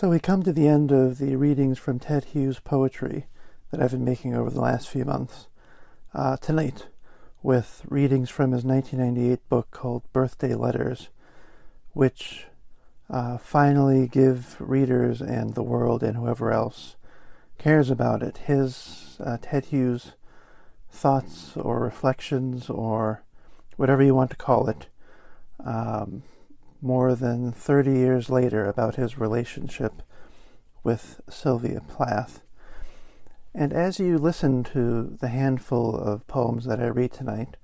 So we come to the end of the readings from Ted Hughes' poetry that I've been making over the last few months. Uh, tonight, with readings from his 1998 book called Birthday Letters, which uh, finally give readers and the world and whoever else cares about it his, uh, Ted Hughes' thoughts or reflections or whatever you want to call it. Um, more than 30 years later about his relationship with Sylvia Plath. And as you listen to the handful of poems that I read tonight,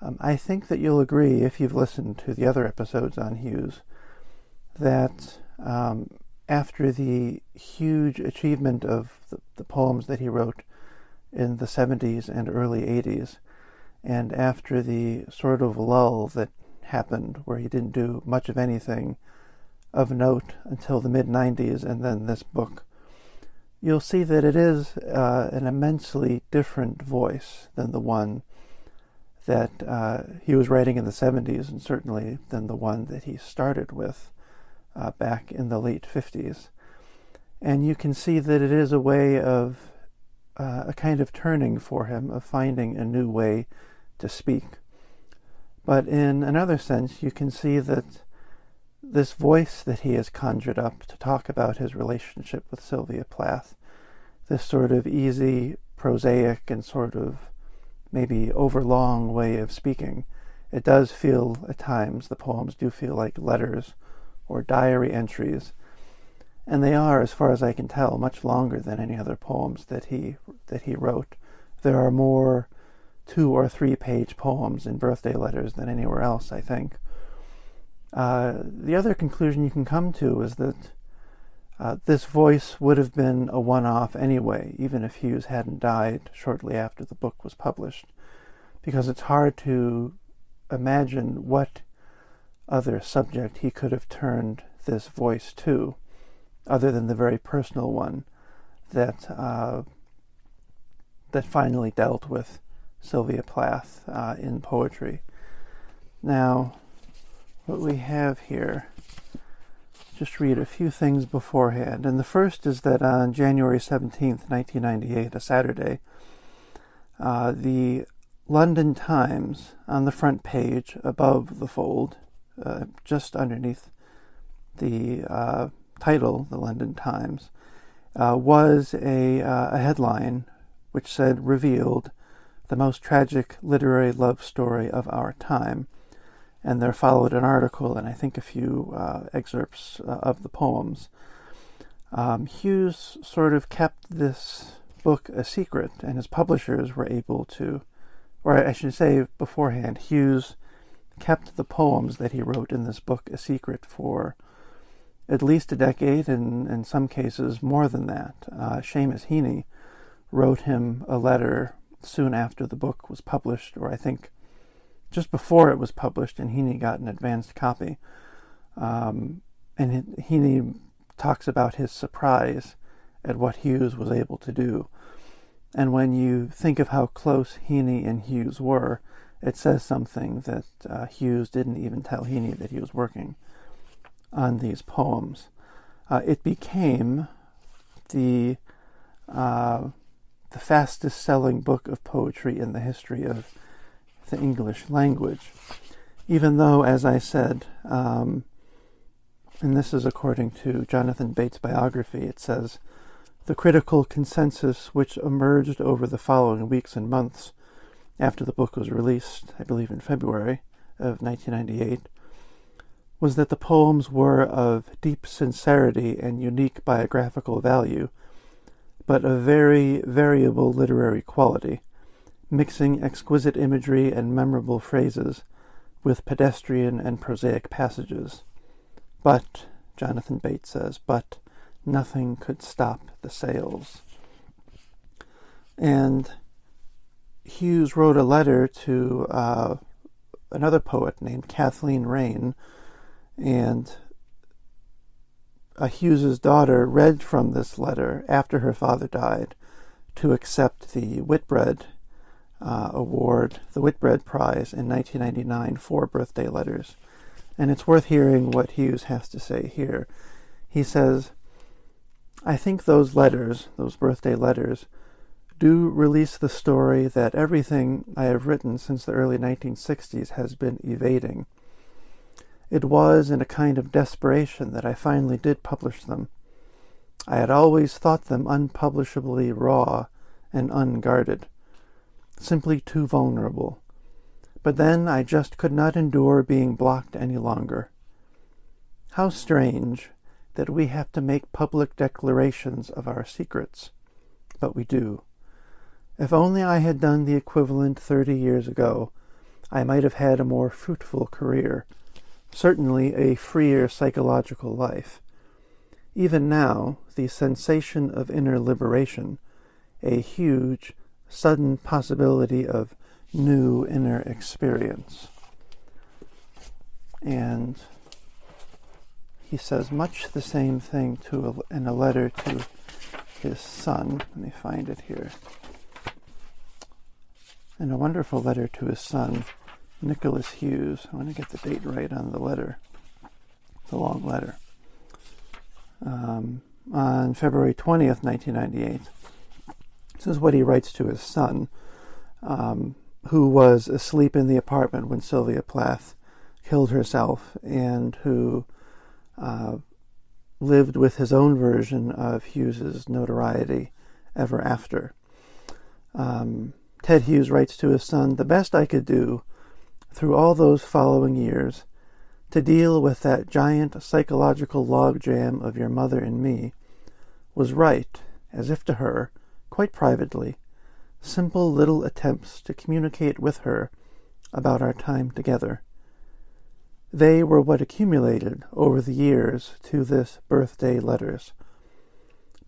um, I think that you'll agree, if you've listened to the other episodes on Hughes, that um, after the huge achievement of the, the poems that he wrote in the 70s and early 80s, and after the sort of lull that happened where he didn't do much of anything of note until the mid 90s and then this book, you'll see that it is uh, an immensely different voice than the one that uh, he was writing in the 70s and certainly than the one that he started with uh, back in the late 50s. And you can see that it is a way of uh, a kind of turning for him, of finding a new way to speak. But in another sense, you can see that this voice that he has conjured up to talk about his relationship with Sylvia Plath, this sort of easy, prosaic, and sort of maybe overlong way of speaking, it does feel at times, the poems do feel like letters or diary entries. And they are, as far as I can tell, much longer than any other poems that he that he wrote. There are more two or three page poems in birthday letters than anywhere else, I think. Uh, the other conclusion you can come to is that uh, this voice would have been a one off anyway, even if Hughes hadn't died shortly after the book was published, because it's hard to imagine what other subject he could have turned this voice to, other than the very personal one that uh, that finally dealt with Sylvia Plath uh, in poetry. Now, what we have here, just read a few things beforehand. And the first is that on January 17th, 1998, a Saturday, uh, the London Times, on the front page above the fold, uh, just underneath the uh, title, the London Times, uh, was a, uh, a headline which said, Revealed the most tragic literary love story of our time. And there followed an article and I think a few uh, excerpts uh, of the poems. Um, Hughes sort of kept this book a secret, and his publishers were able to, or I should say beforehand, Hughes kept the poems that he wrote in this book a secret for at least a decade, and in some cases more than that. Uh, Seamus Heaney wrote him a letter soon after the book was published, or I think just before it was published, and Heaney got an advanced copy. Um, and Heaney talks about his surprise at what Hughes was able to do. And when you think of how close Heaney and Hughes were, it says something that uh, Hughes didn't even tell Heaney that he was working on these poems. Uh, it became the uh, the fastest selling book of poetry in the history of the English language. Even though, as I said, um, and this is according to Jonathan Bate's biography. It says, the critical consensus which emerged over the following weeks and months after the book was released, I believe in February of 1998, was that the poems were of deep sincerity and unique biographical value, but of very variable literary quality, mixing exquisite imagery and memorable phrases with pedestrian and prosaic passages. But, Jonathan Bates says, but nothing could stop the sales. And Hughes wrote a letter to uh, another poet named Kathleen Raine, and uh, Hughes's daughter read from this letter after her father died to accept the Whitbread uh, Award, the Whitbread Prize in 1999 for birthday letters. And it's worth hearing what Hughes has to say here. He says, I think those letters, those birthday letters, do release the story that everything I have written since the early 1960s has been evading. It was in a kind of desperation that I finally did publish them. I had always thought them unpublishably raw and unguarded, simply too vulnerable. But then I just could not endure being blocked any longer. How strange that we have to make public declarations of our secrets. But we do. If only I had done the equivalent thirty years ago, I might have had a more fruitful career, certainly a freer psychological life. Even now, the sensation of inner liberation, a huge, sudden possibility of new inner experience. And he says much the same thing to a, in a letter to his son. Let me find it here. In a wonderful letter to his son, Nicholas Hughes. I want to get the date right on the letter. It's a long letter. Um, on February 20th, 1998. This is what he writes to his son. Um, who was asleep in the apartment when Sylvia Plath killed herself and who uh, lived with his own version of Hughes's notoriety ever after. Um, Ted Hughes writes to his son, The best I could do through all those following years to deal with that giant psychological logjam of your mother and me was write, as if to her, quite privately, simple little attempts to communicate with her about our time together. They were what accumulated over the years to this birthday letters.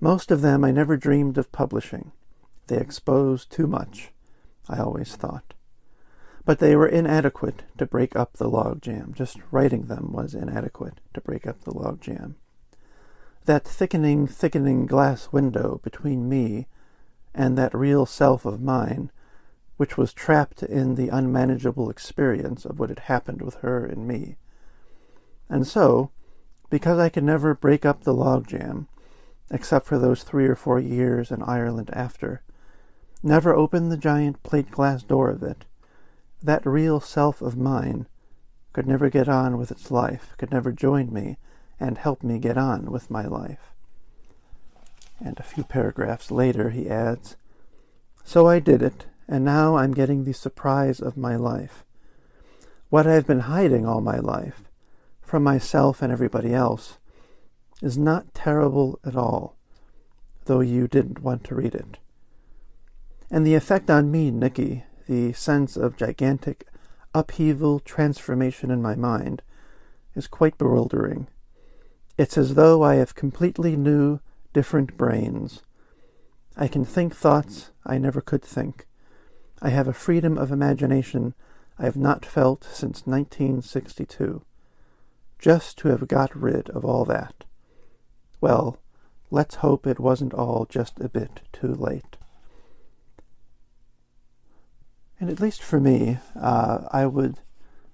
Most of them I never dreamed of publishing. They exposed too much, I always thought. But they were inadequate to break up the logjam. Just writing them was inadequate to break up the logjam. That thickening, thickening glass window between me and that real self of mine, which was trapped in the unmanageable experience of what had happened with her and me. And so, because I could never break up the logjam, except for those three or four years in Ireland after, never open the giant plate glass door of it, that real self of mine could never get on with its life, could never join me and help me get on with my life. And a few paragraphs later, he adds, So I did it, and now I'm getting the surprise of my life. What I've been hiding all my life, from myself and everybody else, is not terrible at all, though you didn't want to read it. And the effect on me, Nicky, the sense of gigantic upheaval, transformation in my mind, is quite bewildering. It's as though I have completely new different brains. I can think thoughts I never could think. I have a freedom of imagination I have not felt since 1962. Just to have got rid of all that. Well, let's hope it wasn't all just a bit too late. And at least for me, uh, I would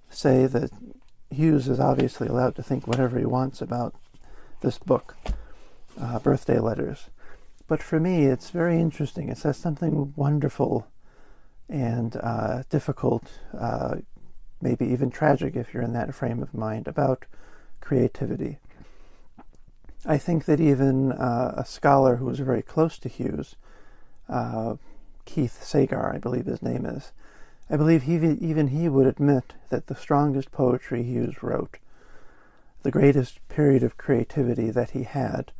say that Hughes is obviously allowed to think whatever he wants about this book uh, birthday letters. But for me, it's very interesting. It says something wonderful and uh, difficult, uh, maybe even tragic if you're in that frame of mind, about creativity. I think that even uh, a scholar who was very close to Hughes, uh, Keith Sagar, I believe his name is, I believe he, even he would admit that the strongest poetry Hughes wrote, the greatest period of creativity that he had,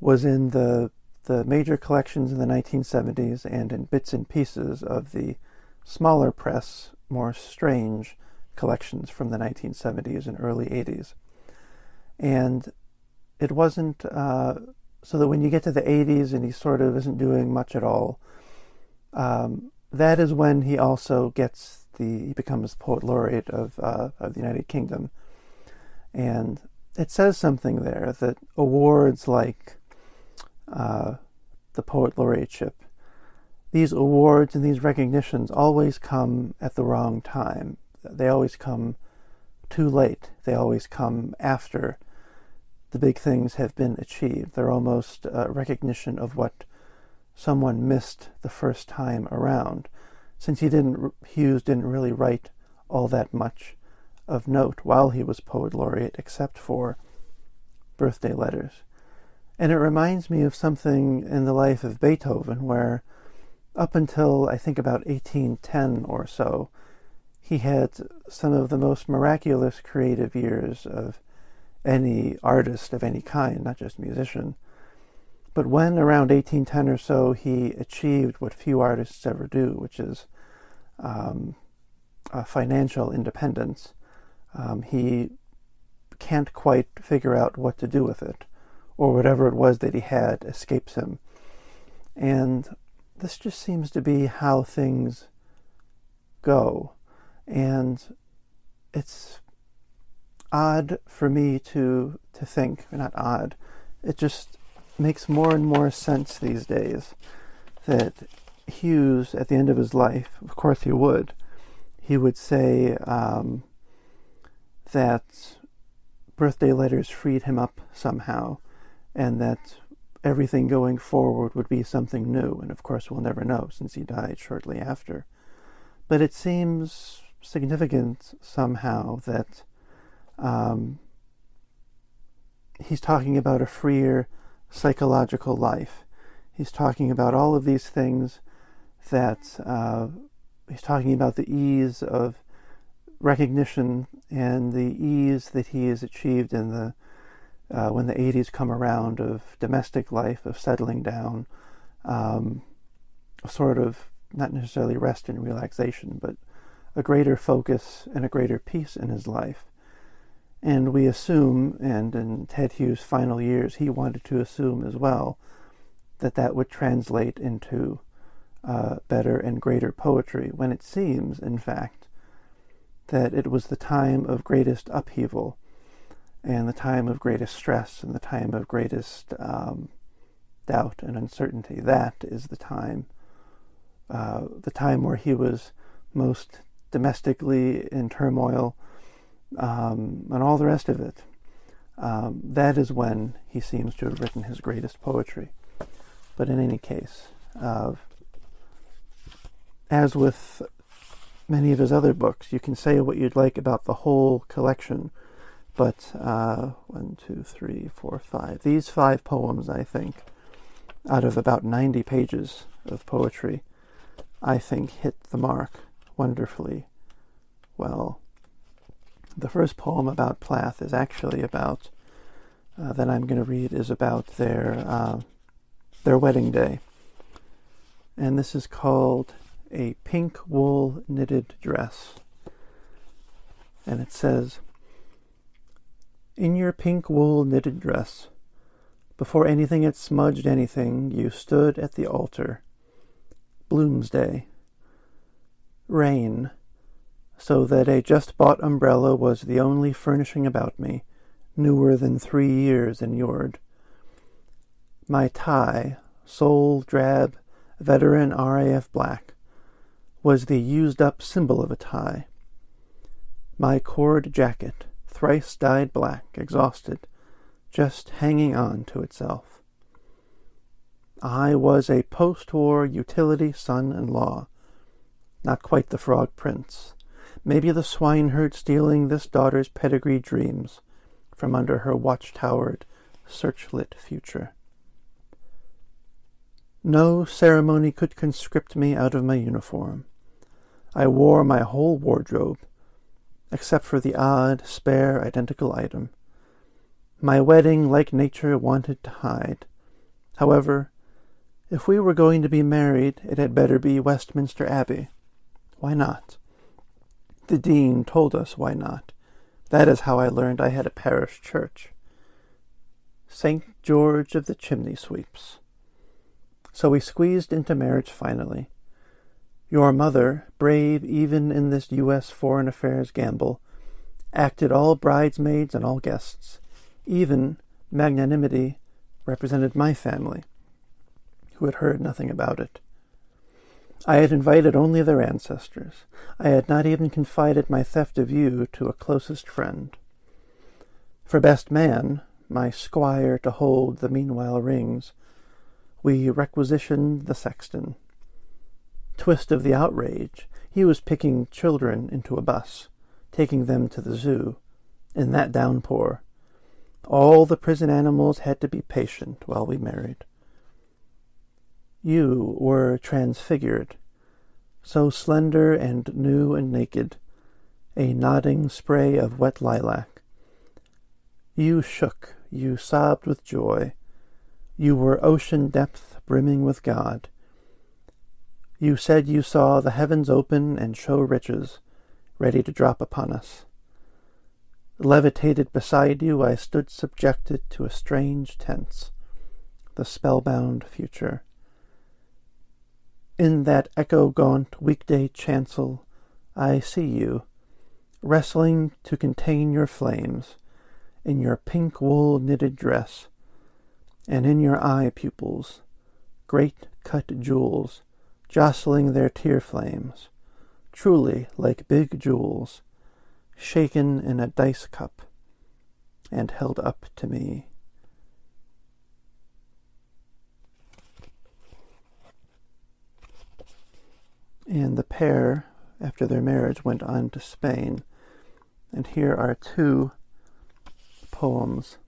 was in the the major collections in the 1970s and in bits and pieces of the smaller press, more strange collections from the 1970s and early 80s. And it wasn't uh, so that when you get to the 80s and he sort of isn't doing much at all, um, that is when he also gets the he becomes poet laureate of uh, of the United Kingdom, and it says something there that awards like uh, the poet laureateship, these awards and these recognitions always come at the wrong time. They always come too late. They always come after the big things have been achieved. They're almost a recognition of what someone missed the first time around, since he didn't Hughes didn't really write all that much of note while he was poet laureate, except for birthday letters. And it reminds me of something in the life of Beethoven, where up until I think about 1810 or so, he had some of the most miraculous creative years of any artist of any kind, not just musician. But when around 1810 or so he achieved what few artists ever do, which is um, financial independence, um, he can't quite figure out what to do with it, or whatever it was that he had escapes him. And this just seems to be how things go. And it's odd for me to to think, not odd. It just makes more and more sense these days that Hughes, at the end of his life, of course he would, he would say um, that birthday letters freed him up somehow, and that everything going forward would be something new. And of course, we'll never know since he died shortly after. But it seems significant somehow that um, he's talking about a freer psychological life. He's talking about all of these things that uh, he's talking about the ease of recognition and the ease that he has achieved in the uh, when the 80s come around of domestic life, of settling down, um, sort of not necessarily rest and relaxation, but a greater focus and a greater peace in his life. And we assume, and in Ted Hughes' final years, he wanted to assume as well, that that would translate into uh, better and greater poetry, when it seems, in fact, that it was the time of greatest upheaval and the time of greatest stress and the time of greatest um, doubt and uncertainty. That is the time, uh, the time where he was most domestically in turmoil um, and all the rest of it. Um, that is when he seems to have written his greatest poetry. But in any case, uh, as with many of his other books, you can say what you'd like about the whole collection, but uh, one, two, three, four, five. These five poems, I think, out of about 90 pages of poetry, I think hit the mark wonderfully well. The first poem about Plath is actually about uh, that I'm going to read is about their uh, their wedding day, and this is called a pink wool knitted dress, and it says, "In your pink wool knitted dress, before anything had smudged anything, you stood at the altar. Bloomsday. Rain." So that a just bought umbrella was the only furnishing about me, newer than three years inured. My tie, sole drab, veteran RAF black, was the used up symbol of a tie. My cord jacket, thrice dyed black, exhausted, just hanging on to itself. I was a post war utility son in law, not quite the frog prince Maybe the swineherd stealing this daughter's pedigree dreams from under her watch-towered searchlit future. No ceremony could conscript me out of my uniform. I wore my whole wardrobe, except for the odd, spare, identical item. My wedding, like nature, wanted to hide. However, if we were going to be married, it had better be Westminster Abbey. Why not? The dean told us why not. That is how I learned I had a parish church. St. George of the Chimney Sweeps. So we squeezed into marriage finally. Your mother, brave even in this U.S. foreign affairs gamble, acted all bridesmaids and all guests. Even magnanimity represented my family, who had heard nothing about it. I had invited only their ancestors. I had not even confided my theft of you to a closest friend. For best man, my squire to hold the meanwhile rings, we requisitioned the sexton. Twist of the outrage, he was picking children into a bus, taking them to the zoo, in that downpour. All the prison animals had to be patient while we married. You were transfigured, so slender and new and naked, a nodding spray of wet lilac. You shook, you sobbed with joy, you were ocean depth brimming with God. You said you saw the heavens open and show riches, ready to drop upon us. Levitated beside you, I stood subjected to a strange tense, the spellbound future. In that echo gaunt weekday chancel, I see you, wrestling to contain your flames, in your pink wool knitted dress, and in your eye pupils, great cut jewels, jostling their tear flames, truly like big jewels, shaken in a dice cup, and held up to me. And the pair, after their marriage, went on to Spain. And here are two poems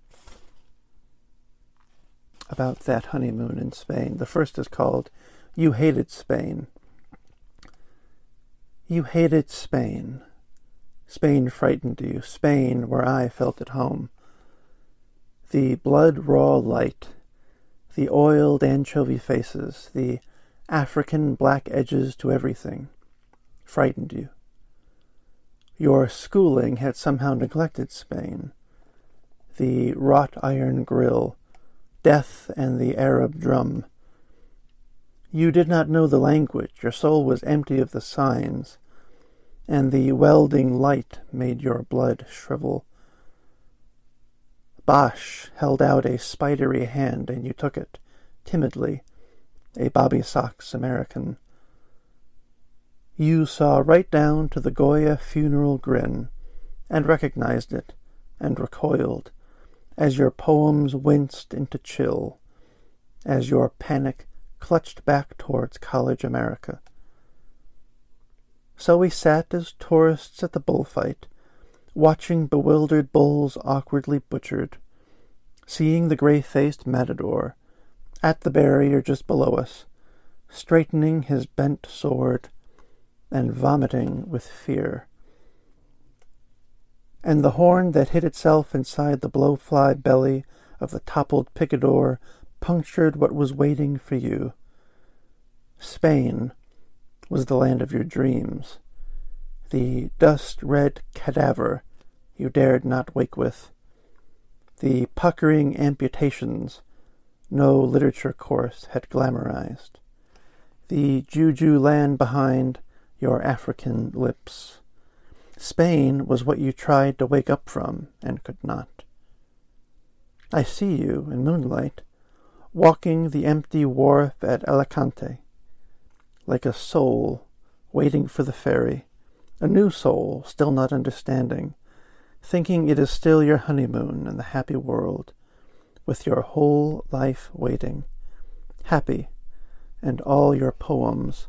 about that honeymoon in Spain. The first is called You Hated Spain. You hated Spain. Spain frightened you. Spain, where I felt at home. The blood raw light, the oiled anchovy faces, the African black edges to everything, frightened you. Your schooling had somehow neglected Spain. The wrought iron grill, death and the Arab drum. You did not know the language, your soul was empty of the signs, and the welding light made your blood shrivel. Bosch held out a spidery hand, and you took it, timidly, a Bobby Sox American. You saw right down to the Goya funeral grin, and recognized it, and recoiled, as your poems winced into chill, as your panic clutched back towards college America. So we sat as tourists at the bullfight, watching bewildered bulls awkwardly butchered, seeing the gray-faced matador at the barrier just below us, straightening his bent sword and vomiting with fear. And the horn that hid itself inside the blowfly belly of the toppled picador punctured what was waiting for you. Spain was the land of your dreams, the dust-red cadaver you dared not wake with, the puckering amputations no literature course had glamorized, the juju land behind your African lips. Spain was what you tried to wake up from and could not. I see you in moonlight, walking the empty wharf at Alicante, like a soul waiting for the ferry, a new soul still not understanding, thinking it is still your honeymoon in the happy world, with your whole life waiting, happy, and all your poems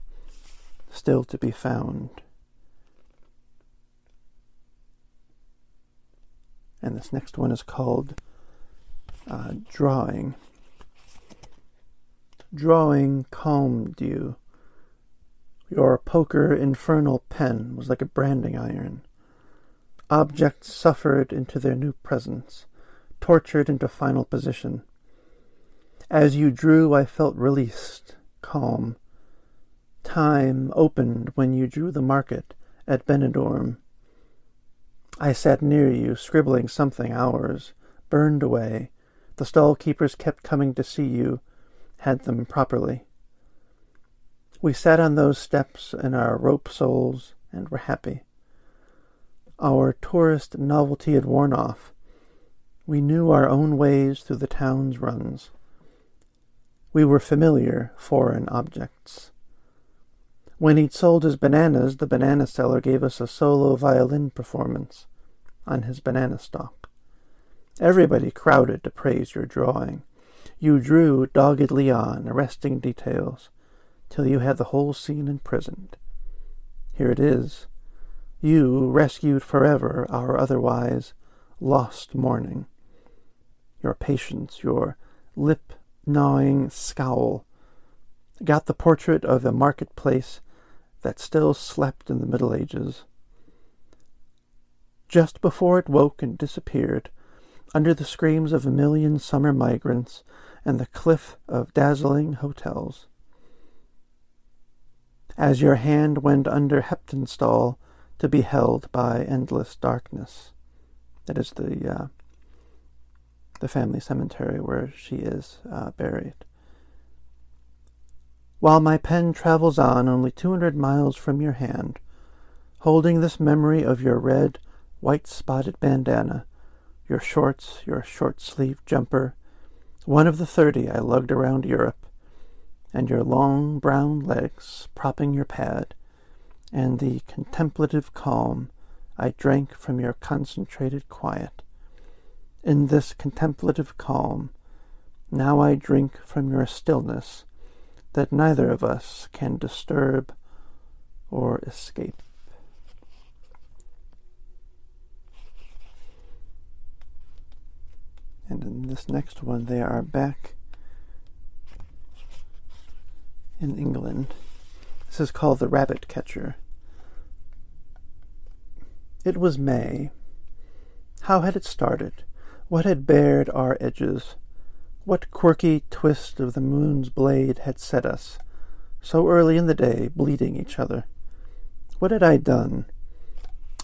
still to be found. And this next one is called uh, drawing. Drawing calmed you. Your poker infernal pen was like a branding iron. Objects suffered into their new presence, tortured into final position. As you drew, I felt released, calm. Time opened when you drew the market at Benidorm. I sat near you, scribbling something hours, burned away. The stall keepers kept coming to see you, had them properly. We sat on those steps in our rope soles and were happy. Our tourist novelty had worn off. We knew our own ways through the town's runs. We were familiar foreign objects. When he'd sold his bananas, the banana seller gave us a solo violin performance on his banana stalk. Everybody crowded to praise your drawing. You drew doggedly on, arresting details, till you had the whole scene imprisoned. Here it is. You rescued forever our otherwise lost morning. Your patience, your lip gnawing scowl, got the portrait of the marketplace that still slept in the Middle Ages. Just before it woke and disappeared, under the screams of a million summer migrants and the cliff of dazzling hotels. As your hand went under Heptonstall to be held by endless darkness. That is the uh, the family cemetery where she is uh, buried. While my pen travels on only 200 miles from your hand, holding this memory of your red, white spotted bandana, your shorts, your short sleeved jumper, one of the thirty I lugged around Europe, and your long brown legs propping your pad, and the contemplative calm I drank from your concentrated quiet. In this contemplative calm, now I drink from your stillness that neither of us can disturb or escape. And in this next one, they are back in England. This is called The Rabbit Catcher. It was May. How had it started? What had bared our edges? What quirky twist of the moon's blade had set us, so early in the day, bleeding each other? What had I done?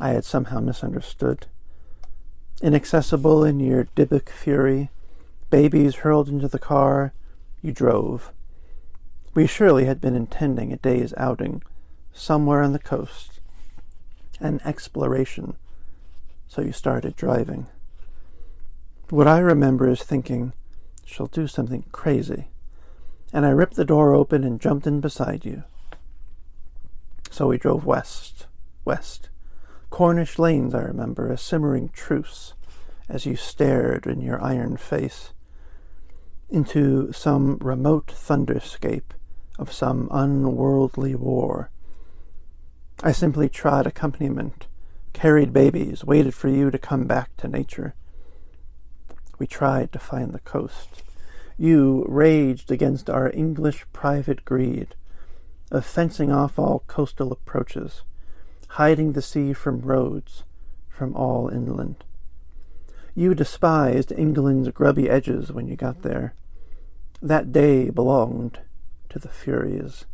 I had somehow misunderstood. Inaccessible in your Dybbuk fury, babies hurled into the car, you drove. We surely had been intending a day's outing somewhere on the coast, an exploration, so you started driving. What I remember is thinking, she'll do something crazy, and I ripped the door open and jumped in beside you. So we drove west, west, Cornish lanes, I remember, a simmering truce as you stared in your iron face into some remote thunderscape of some unworldly war. I simply trod accompaniment, carried babies, waited for you to come back to nature. We tried to find the coast. You raged against our English private greed of fencing off all coastal approaches hiding the sea from roads, from all inland. You despised England's grubby edges when you got there. That day belonged to the Furies.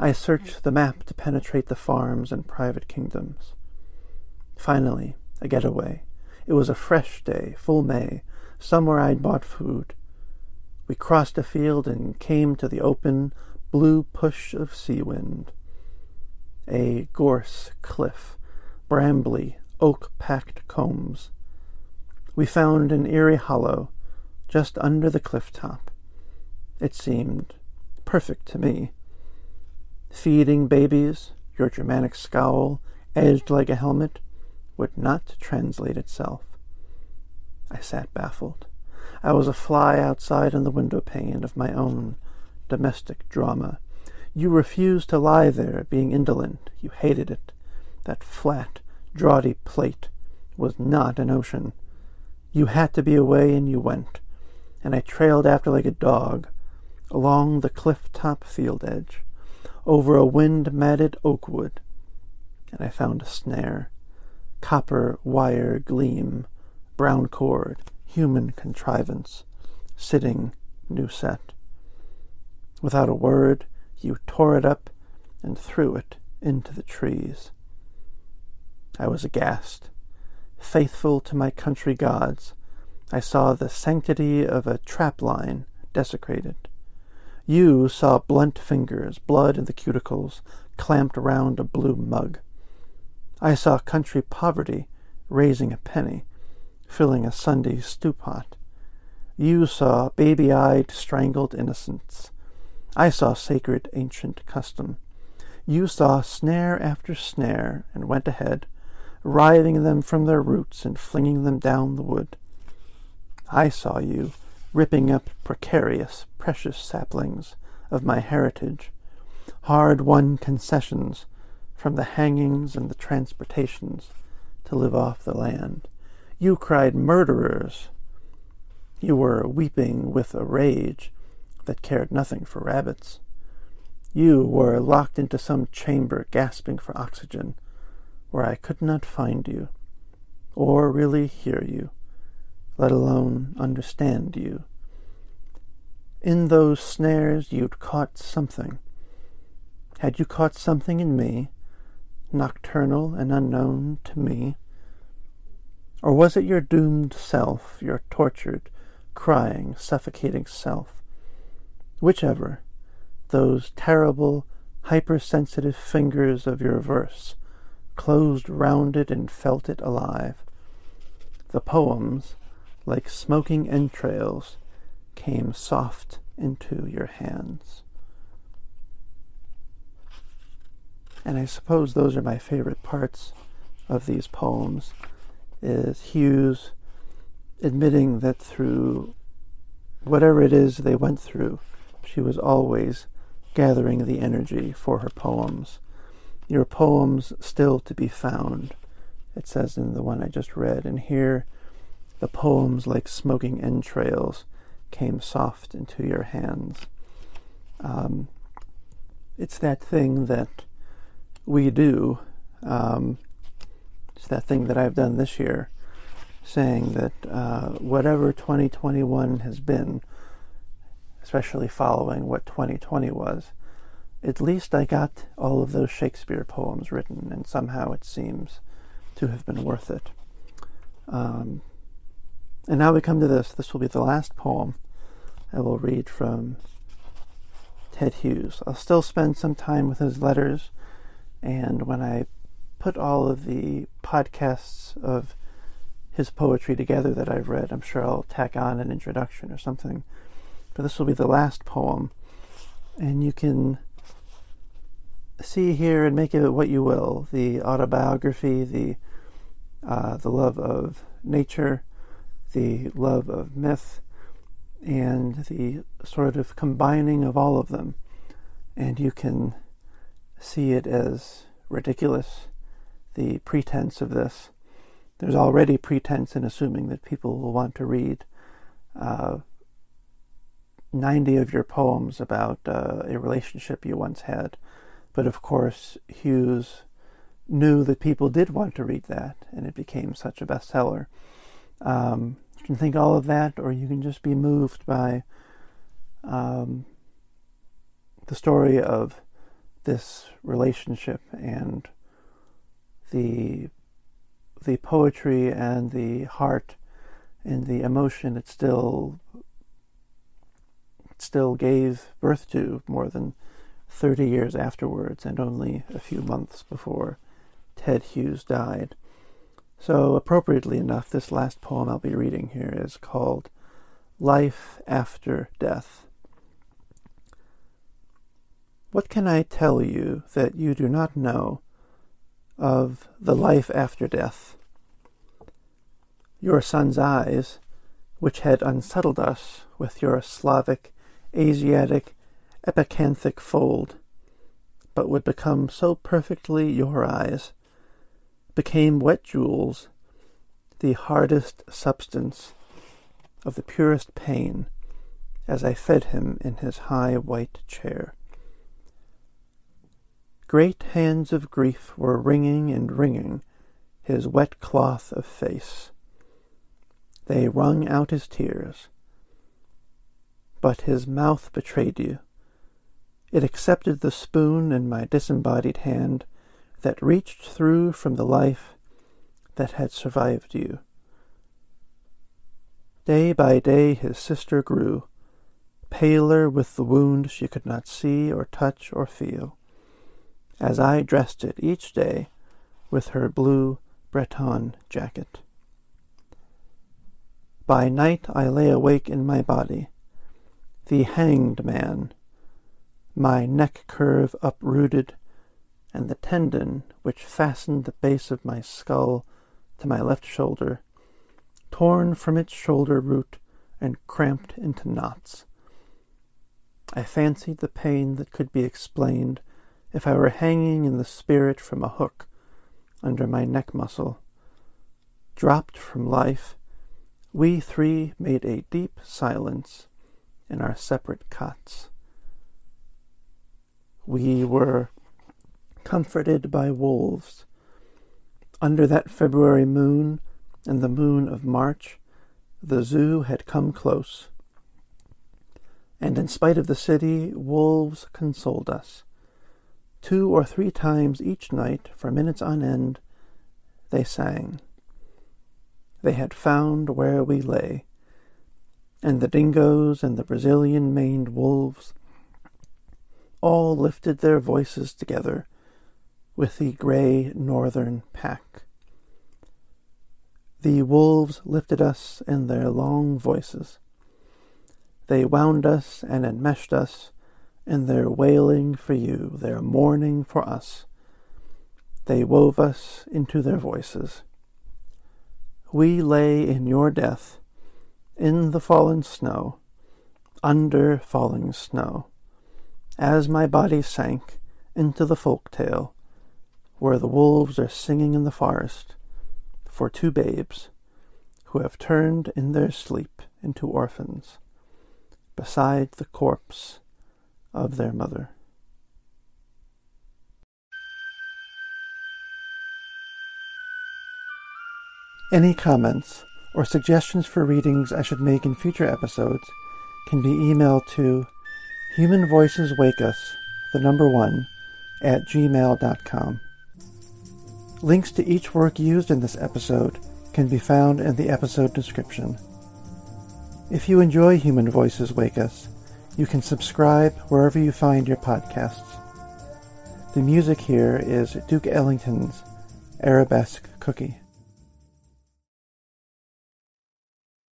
I searched the map to penetrate the farms and private kingdoms. Finally, a getaway. It was a fresh day, full May, somewhere I'd bought food. We crossed a field and came to the open, blue push of sea wind a gorse cliff, brambly, oak packed combs. We found an eerie hollow just under the cliff top. It seemed perfect to me. Feeding babies, your Germanic scowl, edged like a helmet, would not translate itself. I sat baffled. I was a fly outside on the window pane of my own domestic drama you refused to lie there, being indolent. You hated it. That flat, draughty plate was not an ocean. You had to be away, and you went. and I trailed after like a dog along the cliff top field edge, over a wind matted oak wood, and I found a snare, copper wire gleam, brown cord, human contrivance, sitting new set. Without a word, you tore it up and threw it into the trees. I was aghast. Faithful to my country gods, I saw the sanctity of a trap line desecrated. You saw blunt fingers, blood in the cuticles, clamped round a blue mug. I saw country poverty raising a penny, filling a Sunday stew pot. You saw baby eyed, strangled innocence. I saw sacred ancient custom. You saw snare after snare and went ahead, writhing them from their roots and flinging them down the wood. I saw you ripping up precarious, precious saplings of my heritage, hard won concessions from the hangings and the transportations to live off the land. You cried murderers. You were weeping with a rage that cared nothing for rabbits. You were locked into some chamber gasping for oxygen where I could not find you or really hear you let alone understand you. In those snares you'd caught something. Had you caught something in me, nocturnal and unknown to me? Or was it your doomed self, your tortured, crying, suffocating self? Whichever, those terrible, hypersensitive fingers of your verse closed round it and felt it alive. The poems, like smoking entrails, came soft into your hands. And I suppose those are my favorite parts of these poems is Hughes admitting that through whatever it is they went through, she was always gathering the energy for her poems. Your poems still to be found, it says in the one I just read, and here the poems, like smoking entrails, came soft into your hands. Um, it's that thing that we do. Um, it's that thing that I've done this year, saying that uh, whatever 2021 has been, especially following what 2020 was, at least I got all of those Shakespeare poems written, and somehow it seems to have been worth it. Um, and now we come to this. This will be the last poem I will read from Ted Hughes. I'll still spend some time with his letters, and when I put all of the podcasts of his poetry together that I've read, I'm sure I'll tack on an introduction or something. But this will be the last poem, and you can see here and make of it what you will the autobiography, the uh, the love of nature, the love of myth and the sort of combining of all of them. And you can see it as ridiculous, the pretense of this. There's already pretense in assuming that people will want to read uh, 90 of your poems about uh, a relationship you once had. But of course, Hughes knew that people did want to read that, and it became such a bestseller. Um, you can think all of that, or you can just be moved by um, the story of this relationship and the the poetry and the heart and the emotion it still it still gave birth to more than 30 years afterwards and only a few months before Ted Hughes died. So, appropriately enough, this last poem I'll be reading here is called Life After Death. What can I tell you that you do not know of the life after death? Your son's eyes, which had unsettled us with your Slavic, Asiatic, epicanthic fold, but would become so perfectly your eyes became wet jewels, the hardest substance of the purest pain as I fed him in his high white chair. Great hands of grief were wringing and wringing his wet cloth of face. They wrung out his tears. But his mouth betrayed you. It accepted the spoon in my disembodied hand that reached through from the life that had survived you. Day by day his sister grew, paler with the wound she could not see or touch or feel, as I dressed it each day with her blue Breton jacket. By night I lay awake in my body, the hanged man, my neck curve uprooted, and the tendon which fastened the base of my skull to my left shoulder, torn from its shoulder root and cramped into knots. I fancied the pain that could be explained if I were hanging in the spirit from a hook under my neck muscle. Dropped from life, we three made a deep silence in our separate cots. We were comforted by wolves. Under that February moon and the moon of March, the zoo had come close. And in spite of the city, wolves consoled us. Two or three times each night, for minutes on end, they sang. They had found where we lay, and the dingoes and the Brazilian maned wolves all lifted their voices together with the gray northern pack. The wolves lifted us in their long voices. They wound us and enmeshed us in their wailing for you, their mourning for us. They wove us into their voices. We lay in your death, in the fallen snow, under falling snow, as my body sank into the folk tale, where the wolves are singing in the forest for two babes who have turned in their sleep into orphans beside the corpse of their mother. Any comments or suggestions for readings I should make in future episodes can be emailed to Human Voices Wake Us, the number one, at gmail.com. Links to each work used in this episode can be found in the episode description. If you enjoy Human Voices Wake Us, you can subscribe wherever you find your podcasts. The music here is Duke Ellington's Arabesque Cookie.